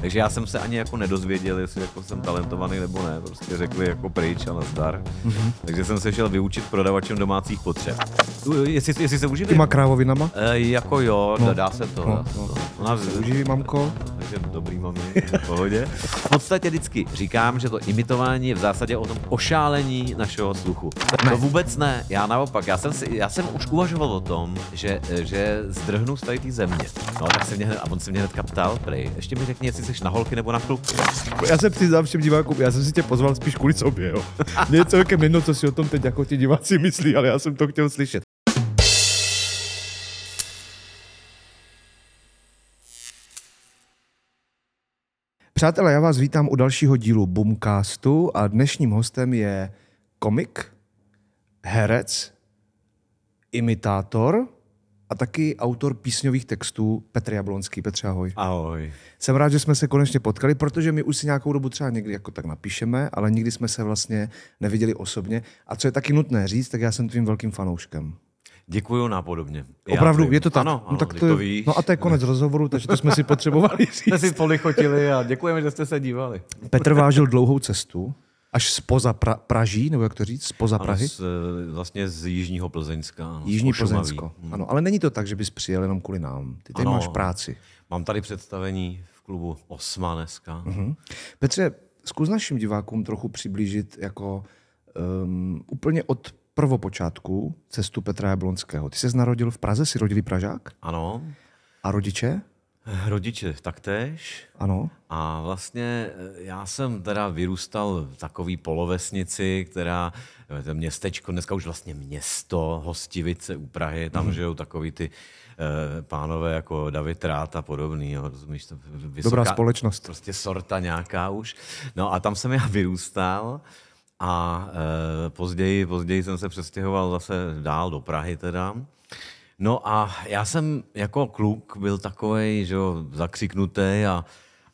Takže já jsem se ani jako nedozvěděl, jestli jako jsem talentovaný nebo ne. Prostě řekli jako pryč a nazdar. Mm-hmm. Takže jsem se šel vyučit prodavačem domácích potřeb. Jestli, jestli se uživím? Těma krávovinama? E, jako jo, no. dá se to. No, dá se no. to. Ona Se uživí, mamko? takže dobrý mami, v pohodě. V podstatě vždycky říkám, že to imitování je v zásadě o tom ošálení našeho sluchu. Ne. To vůbec ne, já naopak, já jsem, si, já jsem už uvažoval o tom, že, že zdrhnu z tady té země. No tak se mě hned, a on se mě hnedka ptal, prej, ještě mi řekni, jestli jsi na holky nebo na kluk. Já se přiznám všem divákům, já jsem si tě pozval spíš kvůli sobě, jo. Mně je celkem jedno, co si o tom teď jako ti diváci myslí, ale já jsem to chtěl slyšet. Přátelé, já vás vítám u dalšího dílu Boomcastu a dnešním hostem je komik, herec, imitátor a taky autor písňových textů Petr Jablonský. Petře, ahoj. Ahoj. Jsem rád, že jsme se konečně potkali, protože my už si nějakou dobu třeba někdy jako tak napíšeme, ale nikdy jsme se vlastně neviděli osobně. A co je taky nutné říct, tak já jsem tvým velkým fanouškem. Děkuju nápodobně. Já Opravdu, tvým. je to tak? Ano, ano no, tak to, to víš. no a to je konec rozhovoru, takže to jsme si potřebovali říct. si polichotili a děkujeme, že jste se dívali. Petr vážil dlouhou cestu, až spoza pra- Praží, nebo jak to říct, spoza Ano, Prahy. z, eh, vlastně z Jižního Plzeňska. Ano, Jižní. Plzeňsko. Ano, ale není to tak, že bys přijel jenom kvůli nám. Ty tady Ano. máš práci. Mám tady představení v klubu Osma dneska. Mhm. Petře, zkus našim divákům trochu přiblížit jako um, úplně od prvopočátku cestu Petra Jablonského. Ty jsi narodil v Praze, jsi rodilý Pražák? Ano, A rodiče? Rodiče taktéž. Ano. A vlastně eh, já jsem teda vyrůstal v takový polovesnici, která, eh, to městečko, dneska už vlastně město, Hostivice u Prahy, tam mm. žijou takový ty eh, pánové jako David Rát a podobný, jo, rozumíš? To vysoká, Dobrá společnost. Prostě sorta nějaká už. No a tam jsem já vyrůstal a e, později, později jsem se přestěhoval zase dál do Prahy teda. No a já jsem jako kluk byl takovej, že jo, zakřiknutý a,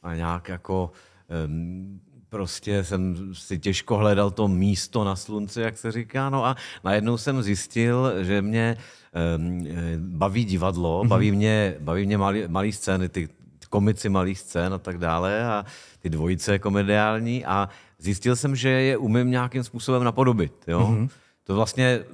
a nějak jako em, prostě jsem si těžko hledal to místo na slunci, jak se říká. No a najednou jsem zjistil, že mě eh, baví divadlo, baví mě, baví mě malý, malý scény, ty komici malých scén a tak dále a ty dvojice komediální a zjistil jsem, že je umím nějakým způsobem napodobit. Jo? Mm-hmm. To vlastně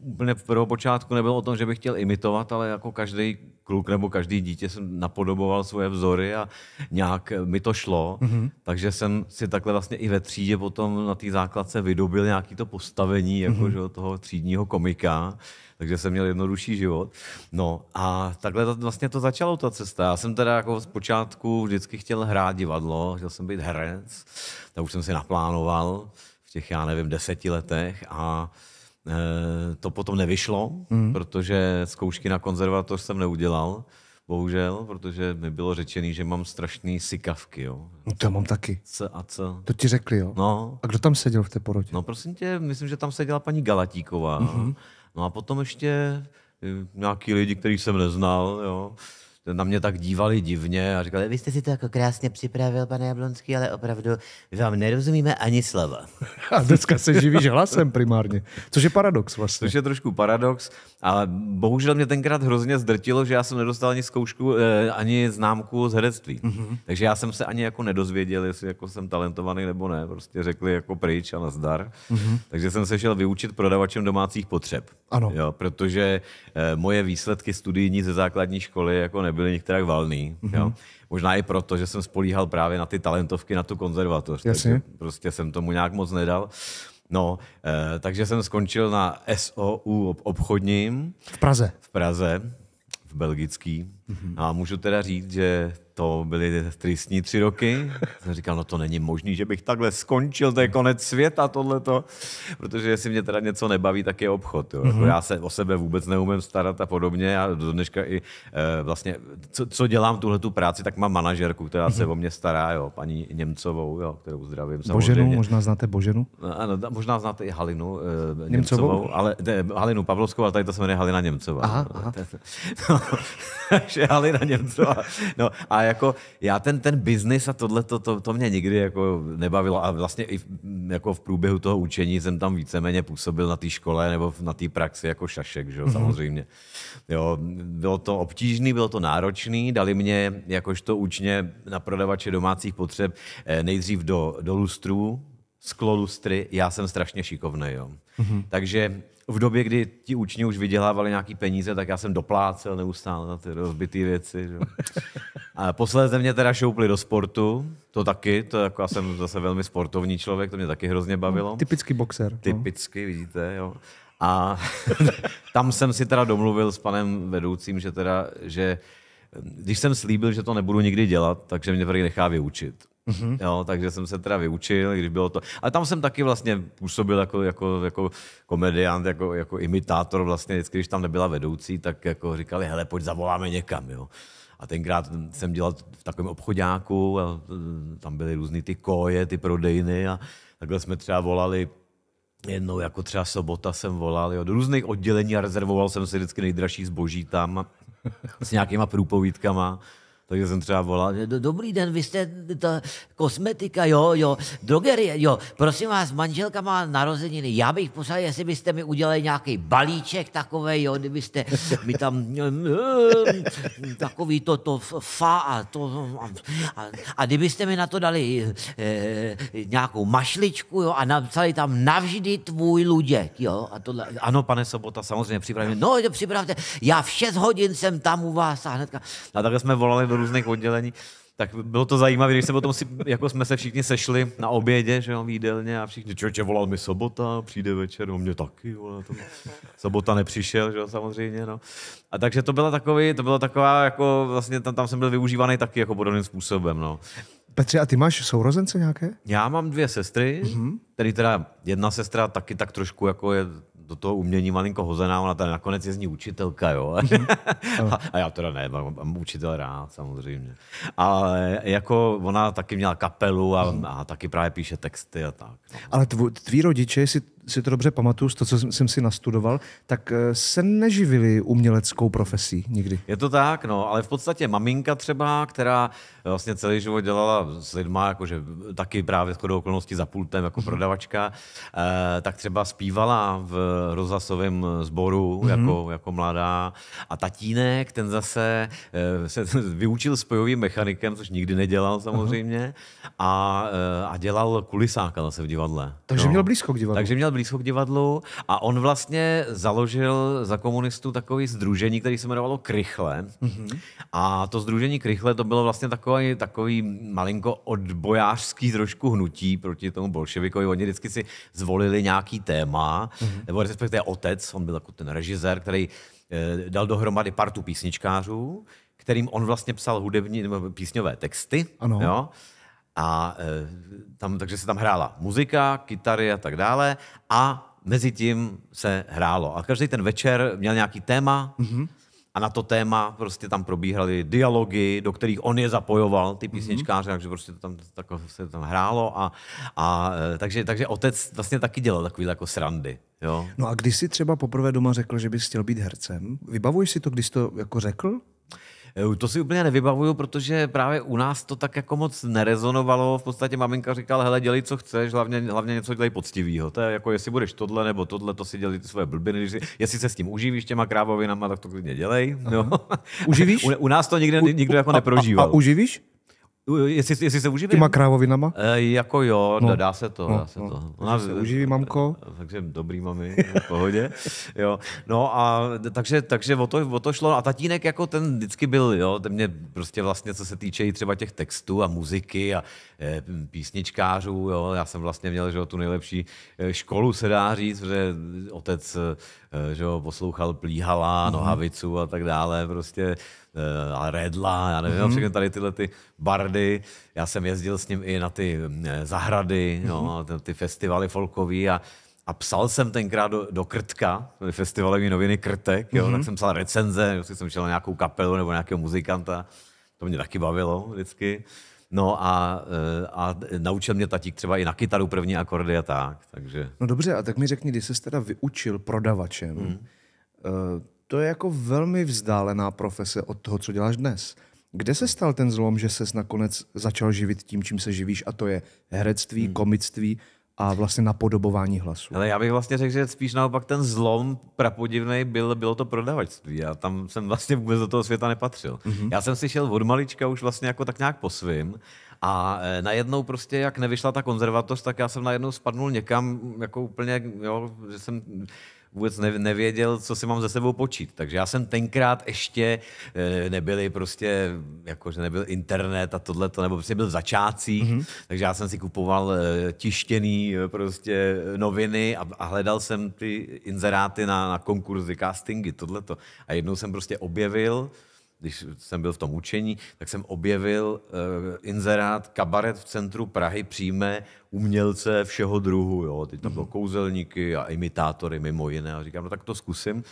úplně v prvopočátku nebylo o tom, že bych chtěl imitovat, ale jako každý kluk nebo každý dítě jsem napodoboval svoje vzory a nějak mi to šlo. Mm-hmm. Takže jsem si takhle vlastně i ve třídě potom na té základce vydobil nějaký to postavení jako, mm-hmm. že, toho třídního komika. Takže jsem měl jednodušší život. No a takhle to, vlastně to začalo ta cesta. Já jsem teda jako zpočátku vždycky chtěl hrát divadlo, chtěl jsem být herec, tak už jsem si naplánoval v těch, já nevím, deseti letech a to potom nevyšlo, mm. protože zkoušky na konzervatoř jsem neudělal, bohužel, protože mi bylo řečený, že mám strašný sykavky, jo. No to já mám taky. C a C. To ti řekli, jo? No, A kdo tam seděl v té porotě? No prosím tě, myslím, že tam seděla paní Galatíková. Mm-hmm. No a potom ještě eh, nějaký lidi, který jsem neznal, jo. Na mě tak dívali divně a říkali, vy jste si to jako krásně připravil, pane Jablonský, ale opravdu my vám nerozumíme ani slova. A dneska se živíš hlasem primárně. Což je paradox vlastně. Což je trošku paradox, ale bohužel mě tenkrát hrozně zdrtilo, že já jsem nedostal ani zkoušku, eh, ani známku z herectví. Mm-hmm. Takže já jsem se ani jako nedozvěděl, jestli jako jsem talentovaný nebo ne. Prostě řekli jako pryč a nazdar. Mm-hmm. Takže jsem se šel vyučit prodavačem domácích potřeb. Ano. Jo, protože eh, moje výsledky studijní ze základní školy jako nebyly některak valný. Mm-hmm. Jo. Možná i proto, že jsem spolíhal právě na ty talentovky, na tu konzervatoř. Jasně. Takže prostě jsem tomu nějak moc nedal. No, eh, takže jsem skončil na SOU ob- obchodním V Praze. v Praze, v belgický. Mm-hmm. A můžu teda říct, že to byly tristní tři roky. Jsem říkal, no to není možný, že bych takhle skončil, to je konec světa tohleto. Protože jestli mě teda něco nebaví, tak je obchod. Jo. Mm-hmm. Já se o sebe vůbec neumím starat a podobně. A do dneška i e, vlastně, co, co dělám tuhle tu práci, tak mám manažerku, která mm-hmm. se o mě stará, jo, paní Němcovou, jo, kterou zdravím samozřejmě. Boženu, možná znáte Boženu. No, Ano, da- možná znáte i Halinu e, Němcovou? Němcovou, ale ne, Halinu Pavlovskou, ale tady to se jmenuje Halina Němcová. Aha, aha. No, takže Halina Němcová. No, a jako, já ten, ten biznis a tohle, to, to, to, mě nikdy jako nebavilo a vlastně i v, jako v průběhu toho učení jsem tam víceméně působil na té škole nebo na té praxi jako šašek, že jo, mm-hmm. samozřejmě. Jo, bylo to obtížný, bylo to náročný, dali mě jakožto učně na prodavače domácích potřeb eh, nejdřív do, do lustrů, sklolustry, já jsem strašně šikovný. Jo. Mm-hmm. Takže v době, kdy ti učni už vydělávali nějaký peníze, tak já jsem doplácel neustále na ty rozbité věci. Že? A posledně mě teda šoupli do sportu, to taky, to jako já jsem zase velmi sportovní člověk, to mě taky hrozně bavilo. Typický boxer. No. Typicky, vidíte, jo. A tam jsem si teda domluvil s panem vedoucím, že teda, že když jsem slíbil, že to nebudu nikdy dělat, takže mě tady nechá vyučit. Mm-hmm. Jo, takže jsem se teda vyučil, když bylo to. Ale tam jsem taky vlastně působil jako, jako, jako komediant, jako, jako imitátor vlastně, vždycky, když tam nebyla vedoucí, tak jako říkali, hele, pojď zavoláme někam, jo. A tenkrát jsem dělal v takovém obchodáku a tam byly různý ty koje, ty prodejny a takhle jsme třeba volali jednou jako třeba sobota jsem volal, jo, do různých oddělení a rezervoval jsem si vždycky nejdražší zboží tam s nějakýma průpovídkama. Takže jsem třeba volal, dobrý den, vy jste ta kosmetika, jo, jo, drogerie, jo, prosím vás, manželka má narozeniny, já bych poslal, jestli byste mi udělali nějaký balíček takový, jo, kdybyste mi tam takový to, to fa a to, a, a kdybyste mi na to dali e, nějakou mašličku, jo, a napsali tam navždy tvůj luděk, jo, a tohle, ano, pane Sobota, samozřejmě připravím, no, připravte, já v 6 hodin jsem tam u vás a hnedka, a takhle jsme volali do různých oddělení, tak bylo to zajímavé, když se potom si, jako jsme se všichni sešli na obědě, že jo, výdelně a všichni, člověče, volal mi sobota, přijde večer, no mě taky, vole, to, sobota nepřišel, že jo, samozřejmě, no. A takže to byla takový, to byla taková, jako vlastně tam, tam jsem byl využívaný taky jako podobným způsobem, no. Petře, a ty máš sourozence nějaké? Já mám dvě sestry, mm-hmm. který teda jedna sestra taky tak trošku jako je do toho umění malinko hozená, ona tady nakonec je z ní učitelka, jo. a, a já teda ne, mám učitel rád, samozřejmě. Ale jako ona taky měla kapelu a, a taky právě píše texty a tak. No. Ale tvo, tví rodiče, si si to dobře pamatuju, z toho, co jsem si nastudoval, tak eh, se neživili uměleckou profesí nikdy. Je to tak, no, ale v podstatě maminka třeba, která vlastně celý život dělala s lidma, jakože taky právě shodou okolností za pultem jako mhm. prodavačka, eh, tak třeba zpívala v rozhlasovém sboru mm-hmm. jako, jako mladá. A tatínek, ten zase eh, se vyučil spojovým mechanikem, což nikdy nedělal samozřejmě, a, eh, a dělal kulisáka zase v divadle. Takže no. měl blízko k divadlu. Takže měl blízko k divadlu a on vlastně založil za komunistů takový združení, který se jmenovalo Krychle. Mm-hmm. A to združení Krychle to bylo vlastně takový, takový malinko odbojářský trošku hnutí proti tomu bolševikovi. Oni vždycky si zvolili nějaký téma, mm-hmm. nebo respektive otec, on byl jako ten režisér, který eh, dal dohromady partu písničkářů, kterým on vlastně psal hudební nebo písňové texty. Ano. Jo? A e, tam, takže se tam hrála muzika, kytary a tak dále a mezi tím se hrálo. A každý ten večer měl nějaký téma mm-hmm. A na to téma prostě tam probíhaly dialogy, do kterých on je zapojoval, ty mhm. písničkáře, mm-hmm. takže prostě to tam, tak, se tam hrálo. A, a e, takže, takže otec vlastně taky dělal takový jako srandy. Jo? No a když jsi třeba poprvé doma řekl, že bys chtěl být hercem, vybavuješ si to, když jsi to jako řekl? Eh, to si úplně nevybavuju, protože právě u nás to tak jako moc nerezonovalo. V podstatě maminka říkala, hele, dělej, co chceš, hlavně, hlavně něco dělej poctivýho. To je jako, jestli budeš tohle nebo tohle, to si dělej ty své blbiny. Když si, jestli se s tím uživíš těma krávovinama, tak to klidně dělej. Jo. Uživíš? U, u, nás to nikdy, nikdo jako neprožíval. A, a, a uživíš? Jestli, jestli se uživím? Těma krávovinama? E, jako jo, no. dá se to. No, dá se no. to. Ona se uživí, mamko. Takže dobrý mami, v pohodě. jo. No a takže, takže o, to, o to šlo. A tatínek jako ten vždycky byl, jo, ten mě prostě vlastně, co se týče i třeba těch textů a muziky a e, písničkářů, jo, já jsem vlastně měl, že jo, tu nejlepší eh, školu, se dá říct, protože otec, že jo, poslouchal Plíhala, mm-hmm. Nohavicu a tak dále, prostě A Redla, já nevím, mm-hmm. všechny tady tyhle ty bardy. Já jsem jezdil s ním i na ty eh, zahrady, mm-hmm. no, ty, festivaly folkový a, a psal jsem tenkrát do, do Krtka, byly festivalové noviny Krtek, jo, mm-hmm. tak jsem psal recenze, jestli jsem šel na nějakou kapelu nebo nějakého muzikanta, to mě taky bavilo vždycky. No a, eh, a naučil mě tatík třeba i na kytaru první akordy a tak, takže... No dobře, a tak mi řekni, když jsi teda vyučil prodavačem, mm. To je jako velmi vzdálená profese od toho, co děláš dnes. Kde se stal ten zlom, že ses nakonec začal živit tím, čím se živíš, a to je herectví, hmm. komictví a vlastně napodobování hlasu? Ale já bych vlastně řekl, že spíš naopak ten zlom prapodivný byl, bylo to prodavačství. Já tam jsem vlastně vůbec do toho světa nepatřil. Mm-hmm. Já jsem si šel od malička už vlastně jako tak nějak po svým a e, najednou prostě, jak nevyšla ta konzervatoř, tak já jsem najednou spadnul někam, jako úplně, jo, že jsem vůbec nevěděl, co si mám ze sebou počít. Takže já jsem tenkrát ještě e, nebyli prostě, jako, že nebyl internet a tohle, nebo prostě byl v začátcích, mm-hmm. takže já jsem si kupoval e, tištěný prostě noviny a, a hledal jsem ty inzeráty na, na konkurzy, castingy, tohleto. A jednou jsem prostě objevil, když jsem byl v tom učení, tak jsem objevil uh, inzerát kabaret v centru Prahy přijme umělce všeho druhu. Jo. Teď tam bylo mhm. kouzelníky a imitátory mimo jiné. A říkám, no tak to zkusím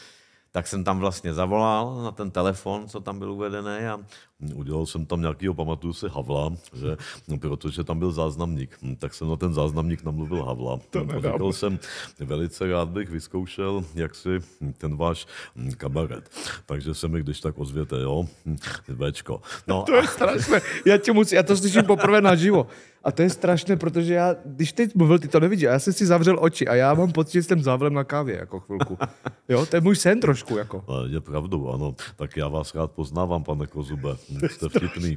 tak jsem tam vlastně zavolal na ten telefon, co tam byl uvedený a udělal jsem tam nějakýho, pamatuju si, Havla, že, no, protože tam byl záznamník, hm, tak jsem na ten záznamník namluvil Havla. To hm, Říkal jsem, velice rád bych vyzkoušel, jak si ten váš hm, kabaret. Takže se mi když tak ozvěte, jo, Včko. No, to je strašné, já, tě musím, já to slyším poprvé naživo. A to je strašné, protože já, když teď mluvil, ty to nevidíš, já jsem si zavřel oči a já mám pocit, že jsem zavřel na kávě jako chvilku. Jo, to je můj sen trošku. Jako. Je pravdou, ano. Tak já vás rád poznávám, pane Kozube. Jste vtipný.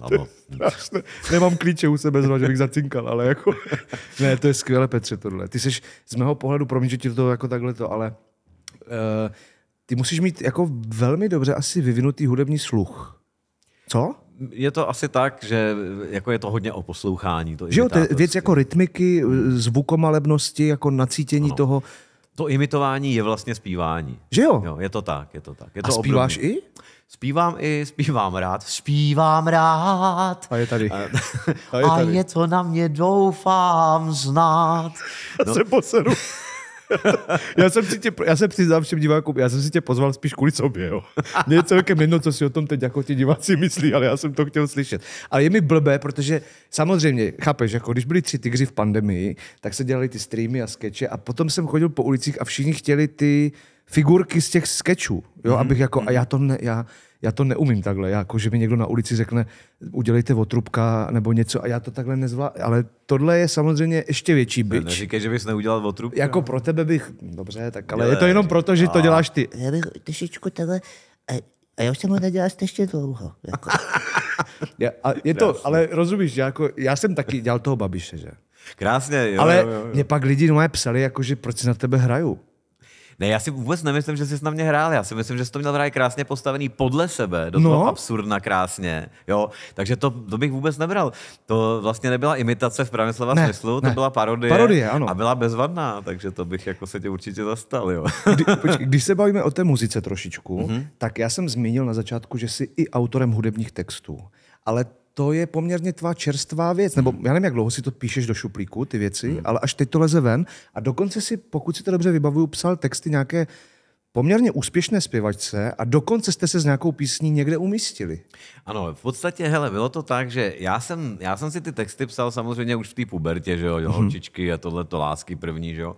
Ano. Strašné. Nemám klíče u sebe, zrovna, že bych zacinkal, ale jako... Ne, to je skvělé, Petře, tohle. Ty jsi z mého pohledu, promiň, že ti to jako takhle to, ale uh, ty musíš mít jako velmi dobře asi vyvinutý hudební sluch. Co? je to asi tak, že jako je to hodně o poslouchání. To že jo, to je věc jako rytmiky, zvukomalebnosti, jako nacítění ano. toho. To imitování je vlastně zpívání. Že jo? jo je to tak, je to tak. Je to A zpíváš obdobný. i? Zpívám i, zpívám rád, zpívám rád. A je tady. A, a, je, tady. a je to na mě, doufám, znát. No. Se poseru já jsem si tě, já se přiznám všem divákům, já jsem si tě pozval spíš kvůli sobě, jo. Mně je celkem jedno, co si o tom teď jako ti diváci myslí, ale já jsem to chtěl slyšet. Ale je mi blbé, protože samozřejmě, chápeš, jako když byli tři tygři v pandemii, tak se dělali ty streamy a skeče a potom jsem chodil po ulicích a všichni chtěli ty figurky z těch sketchů, jo, mm-hmm. abych jako, a já to ne, já, já to neumím takhle, jako že mi někdo na ulici řekne, udělejte otrubka nebo něco a já to takhle nezvládnu. Ale tohle je samozřejmě ještě větší byč. Neříkej, že bys neudělal otrubka. Jako pro tebe bych, dobře, tak ale je to jenom proto, že to děláš ty. Já bych trošičku takhle, a já už jsem ho nedělal ještě dlouho. Jako. ja, a je to, ale rozumíš, já, jako, já jsem taky dělal toho babiše, že? Krásně, jo, Ale jo, jo, jo. mě pak lidi no psali, jako, že proč si na tebe hraju. Ne, já si vůbec nemyslím, že jsi na mě hrál. Já si myslím, že jsi to měl hrát krásně postavený podle sebe, do no. toho absurdna krásně. Jo? Takže to, to bych vůbec nebral. To vlastně nebyla imitace v pravém slova ne, smyslu, ne. to byla parodie. Parodie, ano. A byla bezvadná, takže to bych jako se tě určitě zastal. Jo? Kdy, počkej, když se bavíme o té muzice trošičku, mm-hmm. tak já jsem zmínil na začátku, že jsi i autorem hudebních textů. Ale to je poměrně tvá čerstvá věc. Nebo já nevím, jak dlouho si to píšeš do šuplíku, ty věci, hmm. ale až teď to leze ven. A dokonce si, pokud si to dobře vybavuju, psal texty nějaké poměrně úspěšné zpěvačce a dokonce jste se s nějakou písní někde umístili. Ano, v podstatě, hele, bylo to tak, že já jsem, já jsem si ty texty psal samozřejmě už v té pubertě, že jo, mm-hmm. holčičky a tohleto lásky první, že jo,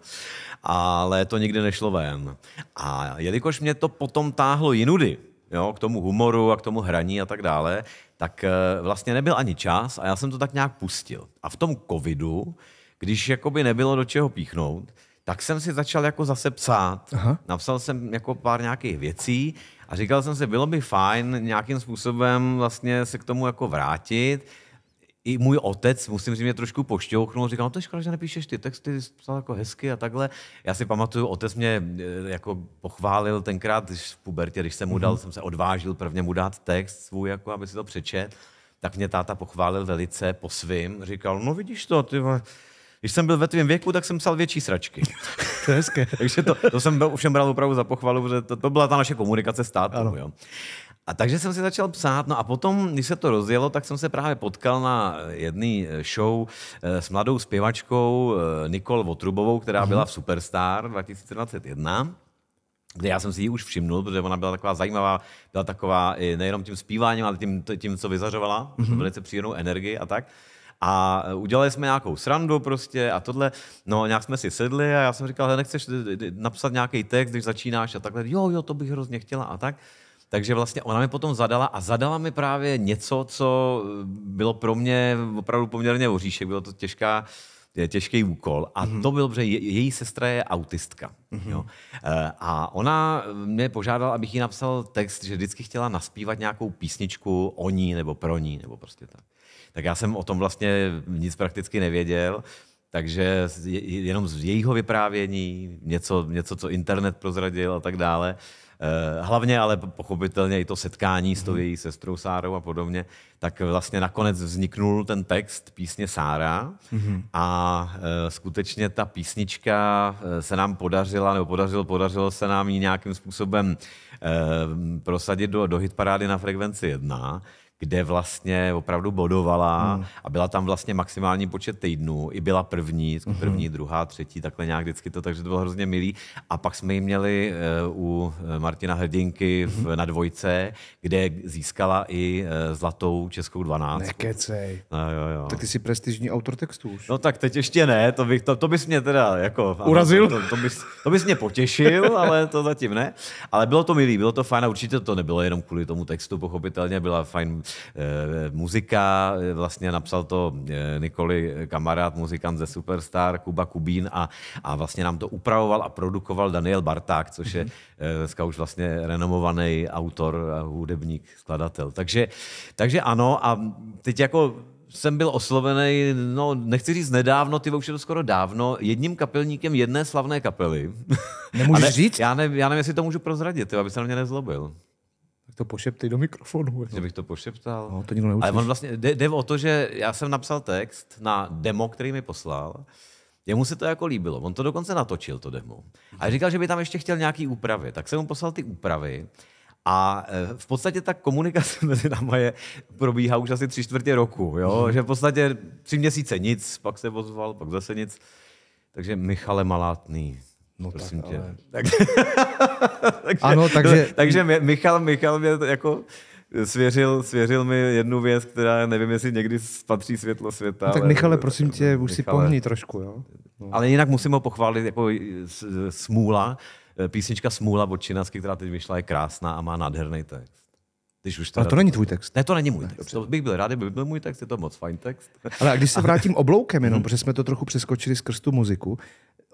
ale to nikdy nešlo ven. A jelikož mě to potom táhlo jinudy, jo, k tomu humoru a k tomu hraní a tak dále, tak eh, vlastně nebyl ani čas a já jsem to tak nějak pustil. A v tom covidu, když jakoby nebylo do čeho píchnout, tak jsem si začal jako zase psát. Aha. Napsal jsem jako pár nějakých věcí a říkal jsem si, bylo by fajn nějakým způsobem vlastně se k tomu jako vrátit i můj otec, musím říct, mě trošku pošťouchnul, říkal, no to je škoda, že nepíšeš ty texty, jsi psal jako hezky a takhle. Já si pamatuju, otec mě eh, jako pochválil tenkrát, když v pubertě, když jsem mu dal, mm-hmm. jsem se odvážil prvně mu dát text svůj, jako aby si to přečet, tak mě táta pochválil velice po svým. Říkal, no vidíš to, ty když jsem byl ve tvém věku, tak jsem psal větší sračky. to je hezké. Takže to, to jsem byl, všem bral opravdu za pochvalu, že to, to byla ta naše komunikace s tátou. Jo. A takže jsem si začal psát, no a potom, když se to rozjelo, tak jsem se právě potkal na jedné show eh, s mladou zpěvačkou eh, Nikol Votrubovou, která byla v Superstar 2021 kde já jsem si ji už všimnul, protože ona byla taková zajímavá, byla taková i nejenom tím zpíváním, ale tím, tím co vyzařovala, mm-hmm. velice příjemnou energii a tak. A eh, udělali jsme nějakou srandu prostě a tohle, no nějak jsme si sedli a já jsem říkal, nechceš napsat nějaký text, když začínáš a takhle, jo, jo, to bych hrozně chtěla a tak. Takže vlastně ona mi potom zadala a zadala mi právě něco, co bylo pro mě opravdu poměrně oříšek. Bylo to těžká, je těžký úkol. A mm-hmm. to bylo, že je, její sestra je autistka. Mm-hmm. Jo. Eh, A ona mě požádala, abych jí napsal text, že vždycky chtěla naspívat nějakou písničku o ní nebo pro ní, nebo prostě tak. Tak já jsem o tom vlastně nic prakticky nevěděl, takže jenom z jejího vyprávění, něco, něco, co internet prozradil a tak dále, Eh, Hlavně ale pochopitelně i to setkání s tou její sestrou Sárou a podobně, tak vlastně nakonec vzniknul ten text písně Sára. A eh, skutečně ta písnička eh, se nám podařila, nebo podařilo, podařilo se nám ji nějakým způsobem eh, prosadit do, do hitparády na frekvenci 1, kde vlastně opravdu bodovala hmm. a byla tam vlastně maximální počet týdnů. I byla první, vždycky první, druhá, třetí, takhle nějak vždycky to, takže to bylo hrozně milý. A pak jsme ji měli eh, u eh, Martina Hrdinky v, na dvojce, kde získala i eh, zlatou českou dvanáctku. Nekecej. No, jo, jo. Tak ty jsi prestižní autor textů už. No tak teď ještě ne, to, bych, to, to bys mě teda jako... ano, Urazil? To, to, bys, to bys mě potěšil, ale to zatím ne. Ale bylo to milý, bylo to fajn a určitě to nebylo jenom kvůli tomu textu, pochopitelně byla fajn muzika, eh, vlastně napsal to eh, Nikoli kamarád, muzikant ze Superstar, Kuba Kubín a, a vlastně nám to upravoval a produkoval Daniel Barták, což je eh, dneska už vlastně renomovaný autor, hudebník, skladatel. Takže, takže ano a teď jako jsem byl oslovený, no nechci říct nedávno, ty už je to skoro dávno, jedním kapelníkem jedné slavné kapely. Nemůžeš ne, říct? Já, ne, já nevím, jestli to můžu prozradit, jo, aby se na mě nezlobil. To pošeptej do mikrofonu. Že bych to pošeptal. No, to nikdo Ale neuslyší. on vlastně, jde, jde o to, že já jsem napsal text na demo, který mi poslal. Jemu se to jako líbilo. On to dokonce natočil, to demo. A říkal, že by tam ještě chtěl nějaký úpravy. Tak jsem mu poslal ty úpravy. A eh, v podstatě ta komunikace mezi náma je, probíhá už asi tři čtvrtě roku. Jo? Že v podstatě tři měsíce nic, pak se ozval, pak zase nic. Takže Michale Malátný, no prosím tak, tě. ale- Tak, Ano, takže- takže Mi- Michal, Michal mě jako svěřil, svěřil mi jednu věc, která nevím, jestli někdy spatří světlo světa. No, tak ale- Michale, prosím tě, už si Michale. pohní trošku, jo? Ale jinak musím ho pochválit jako Smůla. Písnička Smůla od Činasky, která teď vyšla, je krásná a má nádherný text. Když už Ale teda... to není tvůj text. Ne, to není můj text. To bych byl rád, kdyby byl můj text, je to moc fajn text. Ale a když se vrátím obloukem Mhm. jenom, protože jsme to trochu přeskočili skrz tu muziku,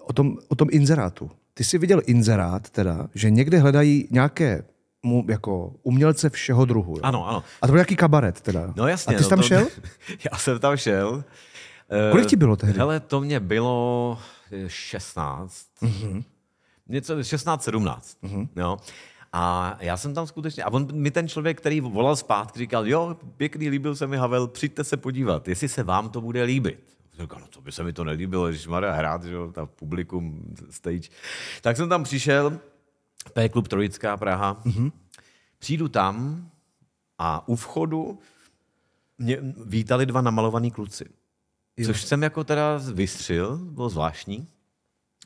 o tom, o tom inzerátu. Ty jsi viděl inzerát teda, že někde hledají nějaké mu, jako umělce všeho druhu. Jo? Ano, ano. A to byl nějaký kabaret teda. No jasně. A ty jsi no, tam to... šel? Já jsem tam šel. Kolik ti bylo tehdy? Hele, to mě bylo eh, 16. Mhm. Mm-hmm. Něco 16, 17. Mm-hmm. Jo. A já jsem tam skutečně, a on mi ten člověk, který volal zpátky, říkal, jo, pěkný, líbil se mi Havel, přijďte se podívat, jestli se vám to bude líbit. Říkal, no to by se mi to nelíbilo, když Maria hrát, že jo, ta publikum, stage. Tak jsem tam přišel, P klub Trojická Praha, mm-hmm. přijdu tam a u vchodu mě vítali dva namalovaní kluci. Což jsem jako teda vystřil, bylo zvláštní.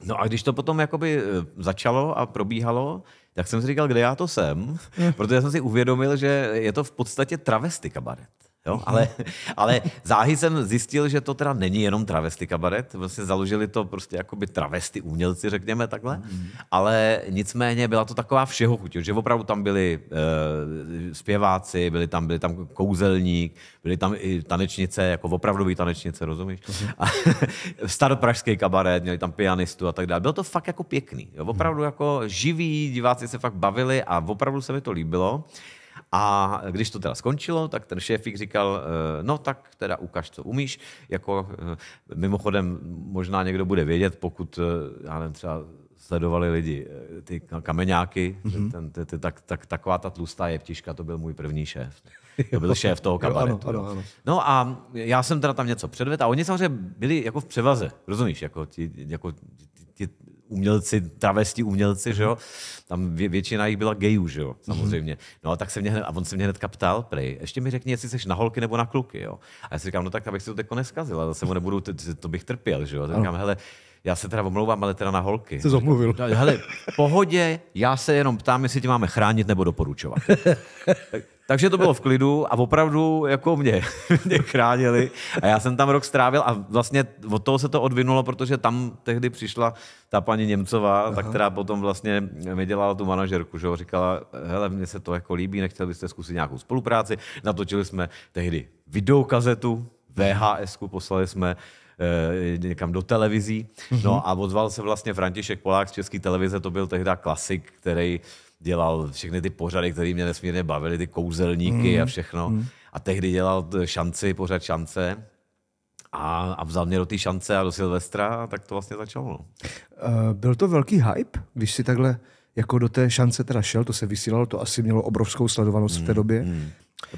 No a když to potom jakoby eh, začalo a probíhalo, tak jsem si říkal, kde já to jsem, protože jsem si uvědomil, že je to v podstatě travesty kabaret. Jo? Ale, ale záhy jsem zjistil, že to teda není jenom travesty kabaret, vlastně založili to prostě jakoby travesty umělci, řekněme takhle, ale nicméně byla to taková všeho chuť, že opravdu tam byli uh, zpěváci, byli tam, byli tam kouzelník, byly tam i tanečnice, jako opravdový tanečnice, rozumíš? A staropražský kabaret, měli tam pianistu a tak dále. Bylo to fakt jako pěkný, jo? opravdu jako živí, diváci se fakt bavili a opravdu se mi to líbilo. A když to teda skončilo, tak ten šéfík říkal, eh, no tak teda ukaž, co umíš. Jako, eh, mimochodem, možná někdo bude vědět, pokud, eh, já nevím, třeba sledovali lidi ty kameňáky, mm-hmm. ten, ty, ty, tak, tak, taková ta tlustá jeptiška, to byl můj první šéf. To byl šéf toho kabaretu. ano, jo. ano. No a já jsem teda tam něco předvedl a oni samozřejmě byli jako v převaze, rozumíš, jako ti, jako ti, ti umělci, travesti umělci, že jo, tam vě, většina jich byla gayů, že jo, samozřejmě. No a tak se mě hned, a on se mě hnedka ptal, prej, ještě mi řekni, jestli jsi na holky nebo na kluky, jo. A já si říkám, no tak abych si to jako neskazil, a zase mu nebudu, to, to bych trpěl, že jo. Tak říkám, hele, já se teda omlouvám, ale teda na holky. Jsi zomluvil. No, Hele, pohodě, já se jenom ptám, jestli tě máme chránit nebo doporučovat. tak, Takže to bylo v klidu a opravdu jako mě, mě chránili. A já jsem tam rok strávil a vlastně od toho se to odvinulo, protože tam tehdy přišla ta paní Němcová, Aha. ta, která potom vlastně mi dělala tu manažerku, že jo, říkala, hele, mně se to jako líbí, nechtěl byste zkusit nějakou spolupráci. Natočili jsme tehdy videokazetu, VHS, poslali jsme eh, někam do televizí. No a ozval se vlastně František Polák z České televize, to byl tehdy klasik, který dělal všechny ty pořady, které mě nesmírně bavily, ty kouzelníky a všechno. A tehdy dělal t- šanci, pořad šance. A, a vzal mě do té šance a do Silvestra, a tak to vlastně začalo. No. Uh, byl to velký hype, když si takhle jako do té šance teda šel, to se vysílalo, to asi mělo obrovskou sledovanost v té době.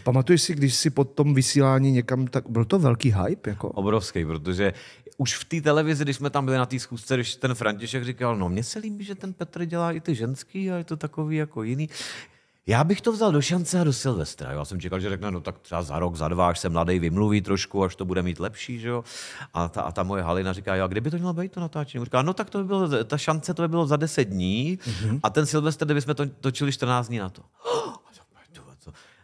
Pamatuješ si, když si po tom vysílání někam, tak byl to velký hype? Jako? Obrovský, protože už v té televizi, když jsme tam byli na té schůzce, když ten František říkal, no mně se líbí, že ten Petr dělá i ty ženský a je to takový jako jiný. Já bych to vzal do šance a do Silvestra. Já jsem čekal, že řekne, no tak třeba za rok, za dva, až se mladý vymluví trošku, až to bude mít lepší, že jo. A ta, a ta moje Halina říká, jo, a kdyby to mělo být to natáčení? Říká, no tak to by bylo, ta šance to by bylo za 10 dní mm-hmm. a ten Silvestr, kdyby jsme to točili 14 dní na to.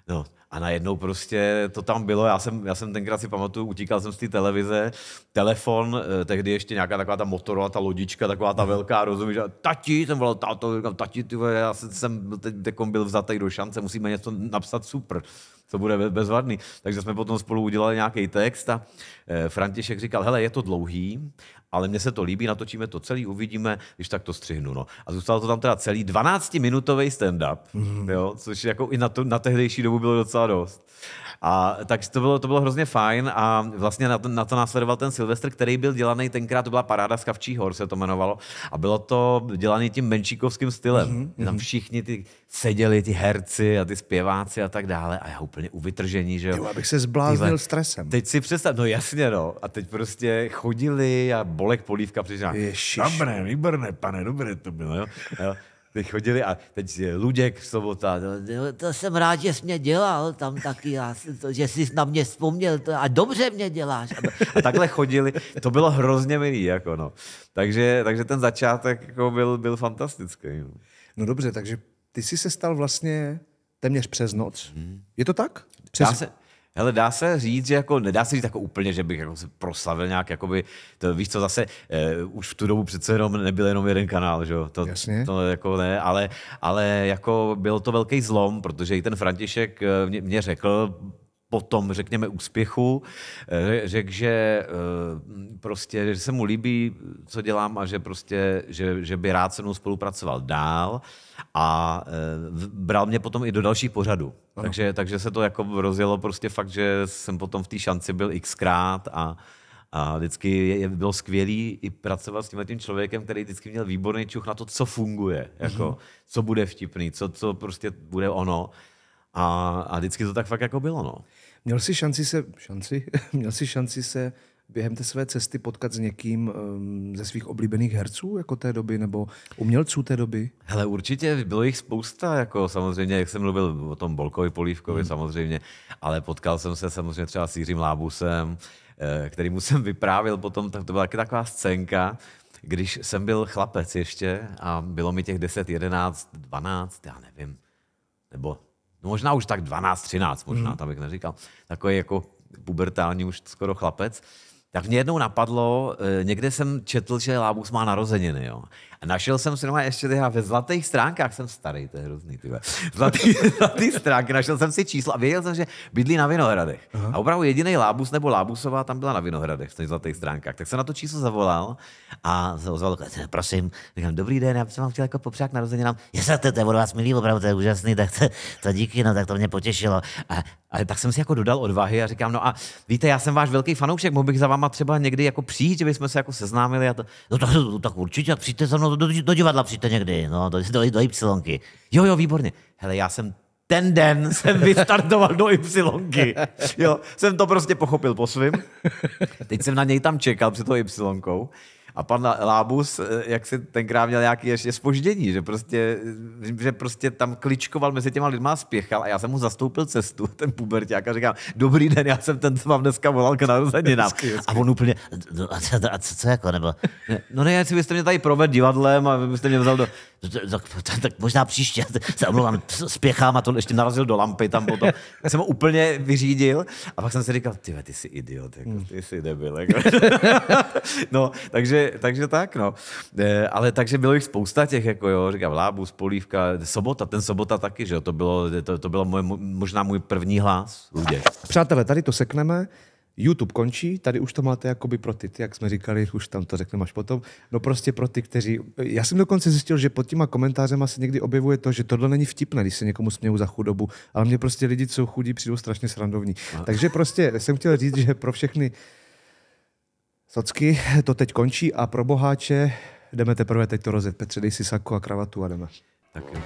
No, a najednou prostě to tam bylo, já jsem, já jsem tenkrát si pamatuju, utíkal jsem z té televize, telefon, eh, tehdy ještě nějaká taková ta Motorola, ta lodička, taková ta velká, rozumíš, a tati, jsem volal táto, říkám, tati, ty já jsem- teď byl vzatý do šance, musíme něco napsat super, co bude be- bezvadný. Takže jsme potom spolu udělali nějaký text a eh, František říkal, hele, je to dlouhý, ale mně se to líbí, natočíme to celý, uvidíme, když tak to střihnu. No. A zůstalo to tam teda celý 12-minutový stand-up, mm. jo, což jako i na, to, na tehdejší dobu bylo docela dost. A tak to bylo, to bylo hrozně fajn a vlastně na to, na to následoval ten Silvestr, který byl dělaný tenkrát, to byla paráda z Kavčí hor, se to jmenovalo, a bylo to dělaný tím menšíkovským stylem. Mm. Tam všichni ty seděli, ty herci a ty zpěváci a tak dále a já úplně u vytržení, že jo. Jo, abych se zbláznil Tyhle, stresem. Teď si představ, no jasně no, a teď prostě chodili a Bolek Polívka. Ježiš. Dobré, výborné, pane, dobré to bylo, jo. jo. Teď chodili a teď je Luděk sobota, no, No, To jsem rád, že jsi mě dělal tam taky, já, to, že jsi na mě vzpomněl to, a dobře mě děláš. a takhle chodili, to bylo hrozně milý, jako no. Takže, takže ten začátek jako byl, byl fantastický. No. No dobře, takže ty jsi se stal vlastně téměř přes noc. Je to tak? Přes... Dá se, hele, dá se říct, že jako, nedá se říct jako úplně, že bych jako se proslavil nějak, jakoby, to víš co, zase, eh, už v tu dobu přece jenom nebyl jenom jeden kanál, že jo, to, Jasně. to jako ne, ale, ale jako byl to velký zlom, protože i ten František eh, mě, mě řekl, po tom, řekněme, úspěchu, eh, řekl, že eh, prostě, že se mu líbí, co dělám a že prostě, že, že by rád se mnou spolupracoval dál a eh, bral mě potom i do dalších pořadů. Takže, takže se to jako rozjelo prostě fakt, že jsem potom v té šanci byl xkrát a, a vždycky je, je, bylo skvělý i pracovat s tím člověkem, který vždycky měl výborný čuch na to, co funguje, jako, co bude vtipný, co, co prostě bude ono. A, a vždycky to tak fakt jako bylo, no. Měl jsi šanci se, šanci? Měl jsi šanci se během té své cesty potkat s někým um, ze svých oblíbených herců jako té doby, nebo umělců té doby? Hele, určitě bylo jich spousta, jako samozřejmě, jak jsem mluvil o tom Bolkovi Polívkovi hmm. samozřejmě, ale potkal jsem se samozřejmě třeba s Jiřím Lábusem, eh, kterýmu jsem vyprávěl potom, tak to byla taky taková scénka, když jsem byl chlapec ještě a bylo mi těch 10, 11, 12, já nevím, nebo no možná už tak 12, 13 možná, mm. tam bych neříkal, takový jako pubertální už skoro chlapec, tak mě jednou napadlo, eh, někde jsem četl, že Lábus má narozeniny, jo. A našel jsem si doma ještě tyhle, ve zlatých stránkách, jsem starý, to je hrozný, ty. Zlatý, zlatý stránky, našel jsem si číslo a věděl jsem, že bydlí na Vinohradech. Aha. A opravdu jediný Lábus nebo Lábusová tam byla na Vinohradech v těch zlatých stránkách. Tak jsem na to číslo zavolal a se ozval, prosím, říkám, dobrý den, já bych vám chtěl jako popřát narozeninám. Jestli to, to je od vás milý, opravdu to je úžasný, tak to, to díky, no tak to mě potěšilo. A, ale tak jsem si jako dodal odvahy a říkám, no a víte, já jsem váš velký fanoušek, mohl bych za váma třeba někdy jako přijít, že bychom se jako seznámili a to. No tak, tak určitě, tak přijďte za mnou do, do, divadla, přijďte někdy, no, do, do, do Ypsilonky. Jo, jo, výborně. Hele, já jsem ten den jsem vystartoval do Ypsilonky. Jo, jsem to prostě pochopil po svým. Teď jsem na něj tam čekal před tou Ypsilonkou. A pan Lábus, eh, jak si tenkrát měl nějaký ještě spoždění, že prostě, že prostě tam kličkoval mezi těma lidma a spěchal a já jsem mu zastoupil cestu, ten puberták a říkám, dobrý den, já jsem ten, co vám dneska volal k narozeninám. A on úplně, No, a, co, a co, co jako, nebo... ne, no ne, jestli byste mě tady provedl divadlem a byste mě vzal do... Tak, tak, tak možná příště, se omlouvám, spěchám a to ještě narazil do lampy tam potom. Já jsem ho úplně vyřídil a pak jsem si říkal, ty ty jsi idiot, jako, ty jsi debil. Jako. no, takže, takže tak, no. E, ale takže bylo jich spousta těch, jako jo, říkám, Lábus, Polívka, Sobota, ten Sobota taky, že jo, to bylo, to, to bylo moje, možná můj první hlas, Luděk. Přátelé, tady to sekneme. YouTube končí, tady už to máte jakoby pro ty, jak jsme říkali, už tam to řekneme až potom. No prostě pro ty, kteří... Já jsem dokonce zjistil, že pod těma komentářema se někdy objevuje to, že tohle není vtipné, když se někomu smějou za chudobu, ale mě prostě lidi, co jsou chudí, přijdou strašně srandovní. Takže prostě jsem chtěl říct, že pro všechny socky to teď končí a pro boháče jdeme teprve teď to rozjet. Petře, dej si sako a kravatu a jdeme. Tak jo.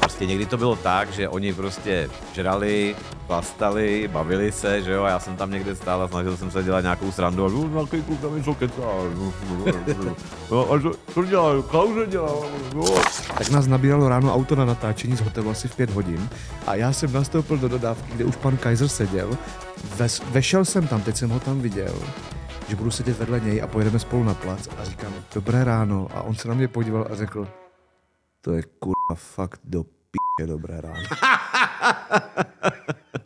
Prostě někdy to bylo tak, že oni prostě žrali, plastali, bavili se, že jo, a já jsem tam někde stál a snažil jsem se dělat nějakou srandu a no, nějaký kluk tam něco kecá, no, a co, co dělá, kauze dělá, no. Tak nás nabíralo ráno auto na natáčení z hotelu asi v pět hodin a já jsem nastoupil do dodávky, kde už pan Kaiser seděl. Ves, vešel jsem tam, teď jsem ho tam viděl, že budu sedět vedle něj a pojedeme spolu na plac a říkám, dobré ráno. A on se na mě podíval a řekl, to je kurva fakt do p***, dobré ráno.